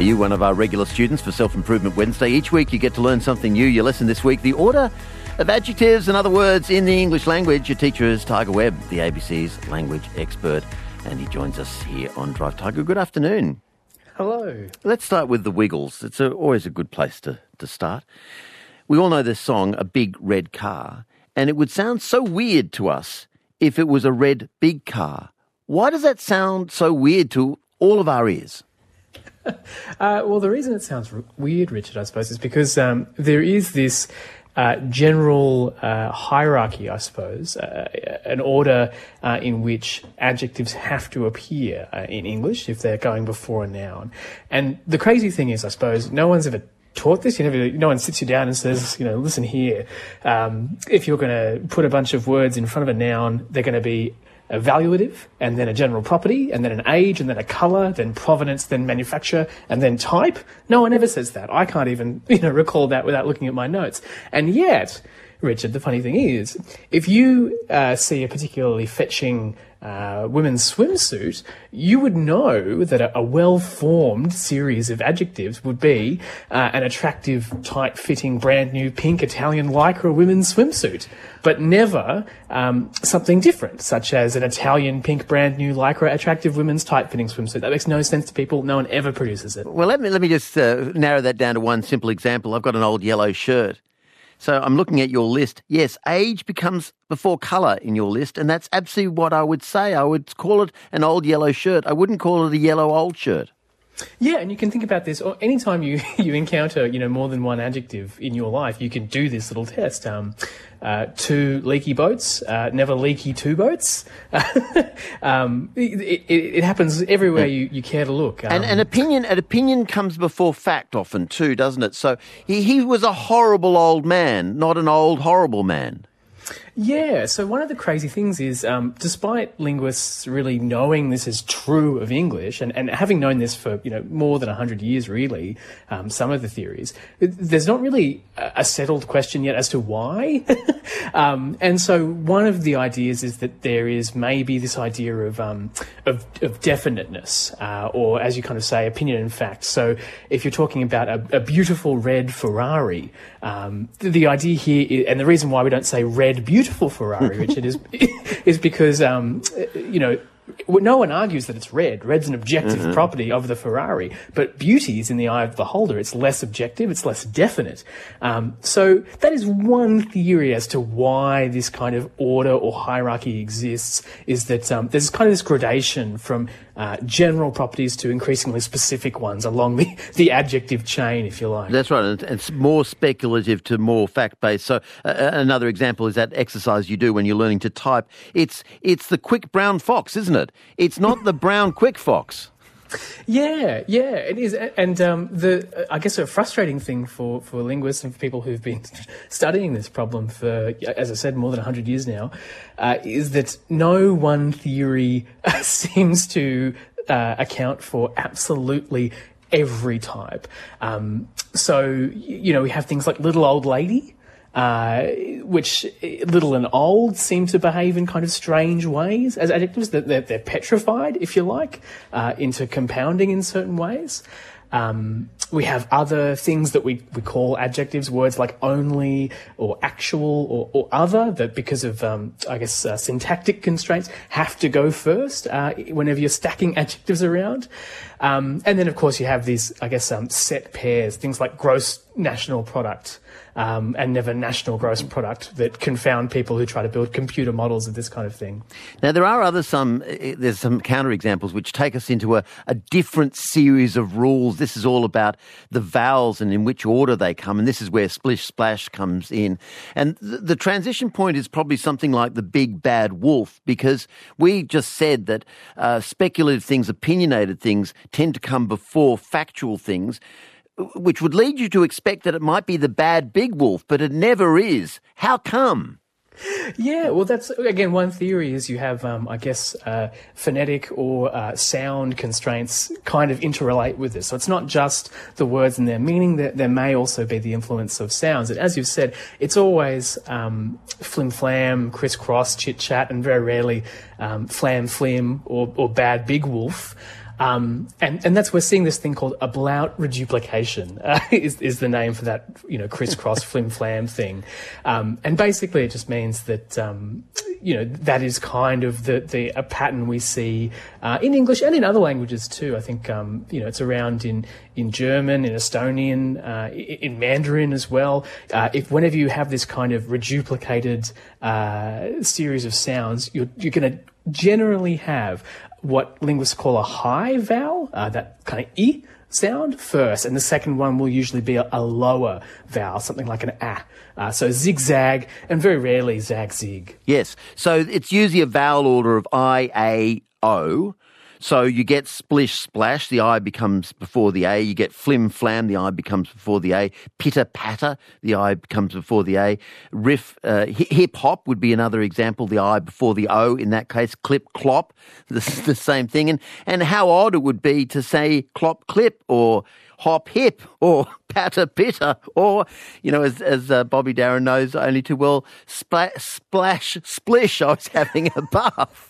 Are you one of our regular students for Self Improvement Wednesday? Each week you get to learn something new. Your lesson this week, the order of adjectives and other words in the English language. Your teacher is Tiger Webb, the ABC's language expert, and he joins us here on Drive Tiger. Good afternoon. Hello. Let's start with the Wiggles. It's a, always a good place to, to start. We all know this song, A Big Red Car, and it would sound so weird to us if it was a red big car. Why does that sound so weird to all of our ears? Uh, well, the reason it sounds r- weird, Richard, I suppose, is because um, there is this uh, general uh, hierarchy, I suppose, uh, an order uh, in which adjectives have to appear uh, in English if they're going before a noun. And the crazy thing is, I suppose, no one's ever taught this. You never, no one sits you down and says, you know, listen here. Um, if you're going to put a bunch of words in front of a noun, they're going to be evaluative, and then a general property, and then an age, and then a color, then provenance, then manufacture, and then type. No one ever says that. I can't even, you know, recall that without looking at my notes. And yet, Richard, the funny thing is, if you uh, see a particularly fetching uh, women's swimsuit, you would know that a, a well-formed series of adjectives would be uh, an attractive, tight-fitting, brand new pink Italian lycra women's swimsuit, but never um, something different, such as an Italian pink brand new lycra attractive women's tight-fitting swimsuit. That makes no sense to people. No one ever produces it. Well, let me, let me just uh, narrow that down to one simple example. I've got an old yellow shirt. So I'm looking at your list. Yes, age becomes before colour in your list, and that's absolutely what I would say. I would call it an old yellow shirt. I wouldn't call it a yellow old shirt. Yeah, and you can think about this. Or anytime you you encounter you know more than one adjective in your life, you can do this little test. Um, uh, two leaky boats, uh, never leaky two boats. um, it, it, it, happens everywhere you, you care to look. Um, and an opinion, an opinion comes before fact often too, doesn't it? So he, he was a horrible old man, not an old horrible man. Yeah, so one of the crazy things is, um, despite linguists really knowing this is true of English and, and having known this for you know more than hundred years, really, um, some of the theories, there's not really a settled question yet as to why. um, and so one of the ideas is that there is maybe this idea of um, of, of, definiteness, uh, or as you kind of say, opinion and fact. So if you're talking about a, a beautiful red Ferrari, um, the, the idea here, is, and the reason why we don't say red beautiful beautiful Ferrari, Richard, is is because um, you know no one argues that it's red. Red's an objective mm-hmm. property of the Ferrari, but beauty is in the eye of the beholder. It's less objective, it's less definite. Um, so that is one theory as to why this kind of order or hierarchy exists. Is that um, there's kind of this gradation from uh, general properties to increasingly specific ones along the, the adjective chain, if you like. That's right, and it's more speculative to more fact based. So uh, another example is that exercise you do when you're learning to type. It's it's the quick brown fox, isn't it? It's not the brown quick fox. Yeah, yeah, it is, and um, the I guess a frustrating thing for, for linguists and for people who've been studying this problem for, as I said, more than hundred years now, uh, is that no one theory seems to uh, account for absolutely every type. Um, so you know we have things like little old lady uh, which little and old seem to behave in kind of strange ways as adjectives. That they're, they're, petrified, if you like, uh, into compounding in certain ways. Um, we have other things that we, we call adjectives, words like only or actual or, or other, that because of, um, I guess, uh, syntactic constraints have to go first uh, whenever you're stacking adjectives around. Um, and then, of course, you have these, I guess, um, set pairs, things like gross national product um, and never national gross product that confound people who try to build computer models of this kind of thing. Now, there are other some, eh, there's some counter examples which take us into a, a different series of rules. This is all about the vowels and in which order they come, and this is where splish splash comes in. And th- the transition point is probably something like the big bad wolf, because we just said that uh, speculative things, opinionated things, tend to come before factual things which would lead you to expect that it might be the bad big wolf, but it never is. How come? Yeah, well, that's again one theory is you have, um, I guess, uh, phonetic or uh, sound constraints kind of interrelate with this. So it's not just the words and their meaning. There, there may also be the influence of sounds. And as you've said, it's always um, flim flam, crisscross, chit chat, and very rarely um, flam flim or, or bad big wolf. Um, and, and that's, we're seeing this thing called ablaut reduplication, uh, is, is the name for that, you know, crisscross flim flam thing. Um, and basically it just means that, um, you know, that is kind of the, the a pattern we see uh, in English and in other languages too. I think, um, you know, it's around in, in German, in Estonian, uh, in Mandarin as well. Uh, if whenever you have this kind of reduplicated uh, series of sounds, you're, you're going to generally have what linguists call a high vowel, uh, that kind of e sound first, and the second one will usually be a, a lower vowel, something like an a. Uh, so zigzag, and very rarely zag zig. Yes. So it's usually a vowel order of I, A, O. So you get splish splash, the I becomes before the A. You get flim flam, the I becomes before the A. Pitter patter, the I becomes before the A. Riff, uh, hip hop would be another example, the I before the O in that case. Clip clop, the, the same thing. And, and how odd it would be to say clop clip or hop hip or patter pitter or, you know, as, as uh, Bobby Darin knows only too well, spla- splash splish. I was having a bath.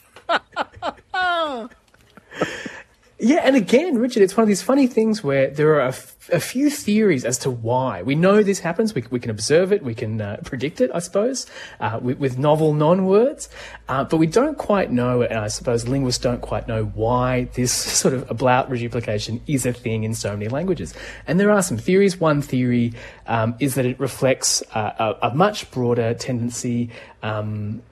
Yeah, and again, Richard, it's one of these funny things where there are a, f- a few theories as to why. We know this happens. We, we can observe it. We can uh, predict it, I suppose, uh, with, with, novel non-words. Uh, but we don't quite know, and I suppose linguists don't quite know why this sort of ablaut reduplication is a thing in so many languages. And there are some theories. One theory um, is that it reflects a, a, much broader tendency um,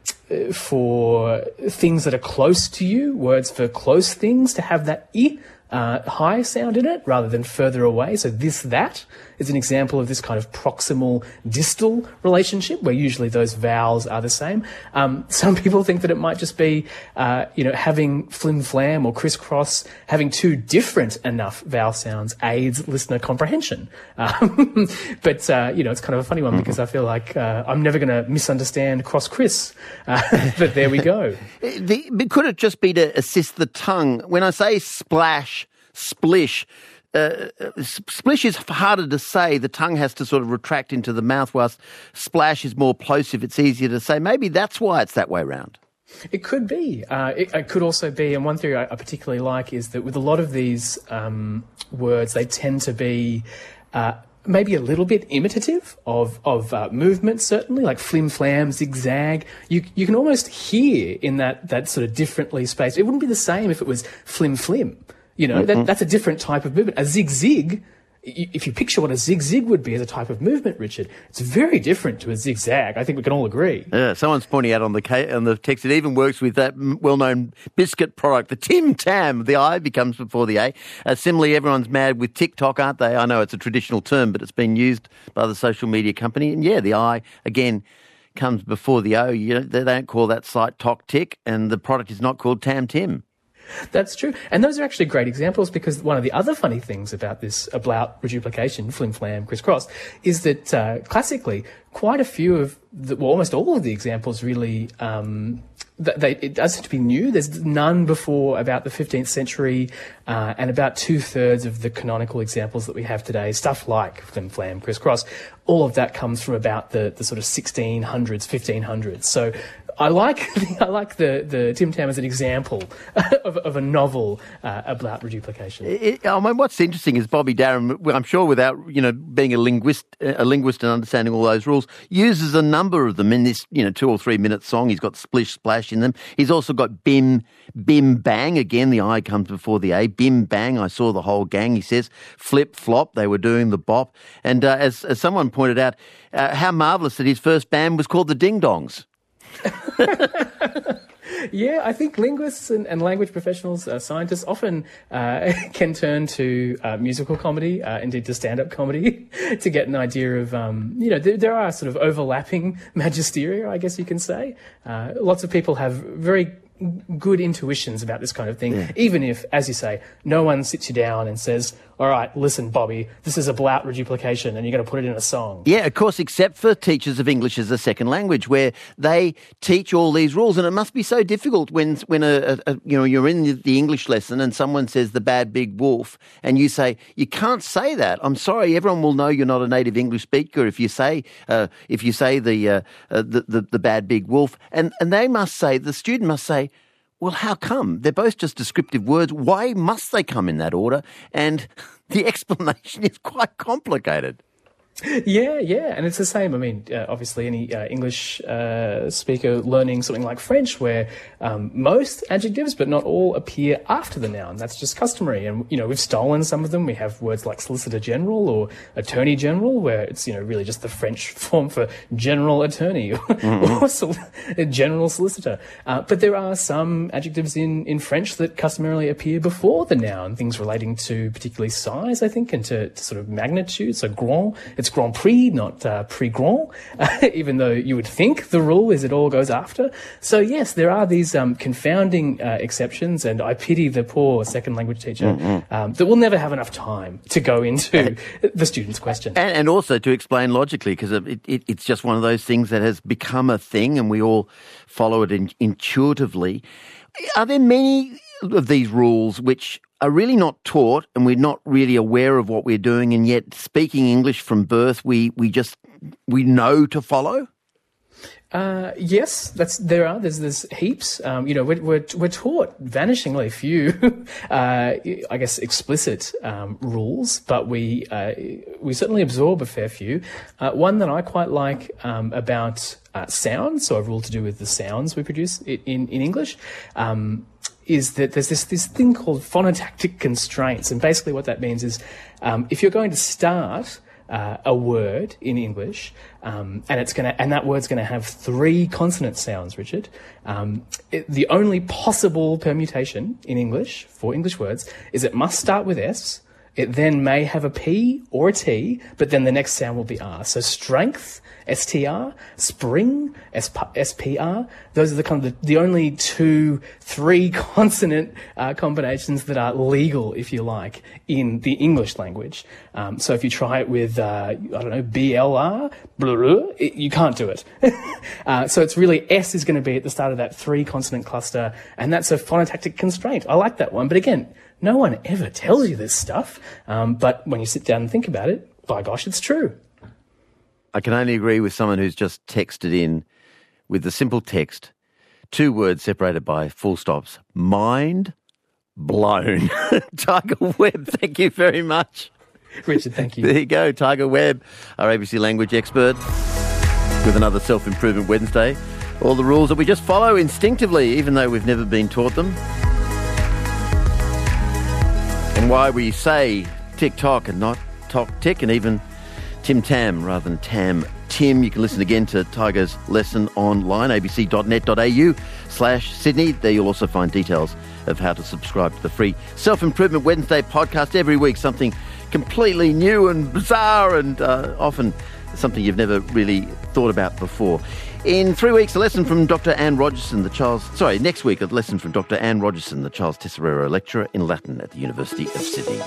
for things that are close to you, words for close things, to have that i uh, high sound in it rather than further away. So this, that is an example of this kind of proximal distal relationship where usually those vowels are the same. Um, some people think that it might just be, uh, you know, having flim flam or crisscross, having two different enough vowel sounds aids listener comprehension. Um, but, uh, you know, it's kind of a funny one because I feel like uh, I'm never going to misunderstand cross Chris. Uh, but there we go. The, could it just be to assist the tongue? When I say splash, splish, uh, splish is harder to say. The tongue has to sort of retract into the mouth, whilst splash is more plosive. It's easier to say. Maybe that's why it's that way around. It could be. Uh, it, it, could also be, and one theory I, I, particularly like is that with a lot of these um, words, they tend to be. Uh, maybe a little bit imitative of of uh, movement, certainly like flim flam, zigzag. You you can almost hear in that that sort of differently spaced. It wouldn't be the same if it was flim flim. You know, mm-hmm. that, that's a different type of movement. A zig zig, if you picture what a zig zig would be as a type of movement, Richard, it's very different to a zigzag. I think we can all agree. Yeah, someone's pointing out on the on the text. It even works with that well-known biscuit product, the Tim Tam. The I becomes before the A. Uh, similarly, everyone's mad with TikTok, aren't they? I know it's a traditional term, but it's been used by the social media company. And yeah, the I again comes before the O. You know, they don't call that site Tok Tick, and the product is not called Tam Tim. That's true. And those are actually great examples because one of the other funny things about this ablaut reduplication, flim flam, crisscross, is that uh, classically, quite a few of the, well, almost all of the examples really, um, they, it does seem to be new. There's none before about the 15th century, uh, and about two thirds of the canonical examples that we have today, stuff like flim flam, crisscross, all of that comes from about the, the sort of 1600s, 1500s. So I like I like the, the Tim Tam as an example of, of a novel uh, ablaut reduplication. It, I mean, what's interesting is Bobby Darin. I'm sure, without you know being a linguist, a linguist and understanding all those rules, uses a number of them in this you know two or three minute song. He's got splish splash in them. He's also got bim bim bang. Again, the I comes before the A. Bim bang. I saw the whole gang. He says flip flop. They were doing the bop. And uh, as as someone pointed out, uh, how marvelous that his first band was called the Ding Dongs. yeah, I think linguists and, and language professionals, uh, scientists, often uh, can turn to uh, musical comedy, uh, indeed to stand-up comedy, to get an idea of, um, you know, there, there, are sort of overlapping magisteria, I guess you can say. Uh, lots of people have very good intuitions about this kind of thing, yeah. even if, as you say, no one sits you down and says, all right, listen, Bobby, this is ablaut reduplication and you're going to put it in a song. Yeah, of course, except for teachers of English as a second language where they teach all these rules. And it must be so difficult when, when a, a you know, you're in the English lesson and someone says the bad big wolf and you say, you can't say that. I'm sorry, everyone will know you're not a native English speaker if you say, uh, if you say the, uh, uh, the, the, the bad big wolf. And, and they must say, the student must say, well, how come? They're both just descriptive words. Why must they come in that order? And the explanation is quite complicated. Yeah, yeah, and it's the same. I mean, uh, obviously, any uh, English uh, speaker learning something like French, where um, most adjectives, but not all, appear after the noun. That's just customary, and you know we've stolen some of them. We have words like Solicitor General or Attorney General, where it's you know really just the French form for General Attorney mm-hmm. or sol- General Solicitor. Uh, but there are some adjectives in in French that customarily appear before the noun. Things relating to particularly size, I think, and to, to sort of magnitude. So grand, it's it's Grand Prix, not uh, Prix Grand, even though you would think the rule is it all goes after. So, yes, there are these um, confounding uh, exceptions, and I pity the poor second language teacher mm-hmm. um, that will never have enough time to go into the student's question. And, and also to explain logically, because it, it, it's just one of those things that has become a thing, and we all follow it in, intuitively. Are there many of these rules which are really not taught and we're not really aware of what we're doing and yet speaking English from birth we, we just we know to follow? Uh, yes, that's there are. There's there's heaps. Um, you know, we're, we're, we're taught vanishingly few, uh, I guess, explicit um, rules, but we uh, we certainly absorb a fair few. Uh, one that I quite like um, about uh, sounds, so a rule to do with the sounds we produce in in English. Um, is that there's this, this thing called phonotactic constraints. And basically, what that means is um, if you're going to start uh, a word in English, um, and it's to, and that word's to have three consonant sounds, Richard. Um, it, the only possible permutation in English for English words is it must start with S. It then may have a P or a T, but then the next sound will be R. So strength STR, spring, SPR. Those are the kind of the, the only two, three consonant uh, combinations that are legal, if you like, in the English language. Um, so if you try it with, uh, I don't know, BLR, blah, blah, it, you can't do it. uh, so it's really S is going to be at the start of that three consonant cluster, and that's a phonotactic constraint. I like that one, but again, no one ever tells you this stuff. Um, but when you sit down and think about it, by gosh, it's true. I can only agree with someone who's just texted in with the simple text, two words separated by full stops. Mind blown. Tiger Webb, thank you very much. Richard, thank you. There you go, Tiger Webb, our ABC language expert, with another Self Improvement Wednesday. All the rules that we just follow instinctively, even though we've never been taught them. Why we say tick tock and not tock tick, and even Tim Tam rather than Tam Tim. You can listen again to Tiger's lesson online, abc.net.au slash Sydney. There you'll also find details of how to subscribe to the free Self Improvement Wednesday podcast every week, something completely new and bizarre and uh, often something you've never really thought about before. In three weeks, a lesson from Dr. Anne Rogerson, the Charles. Sorry, next week, a lesson from Dr. Anne Rogerson, the Charles Tesoriero Lecturer in Latin at the University of Sydney.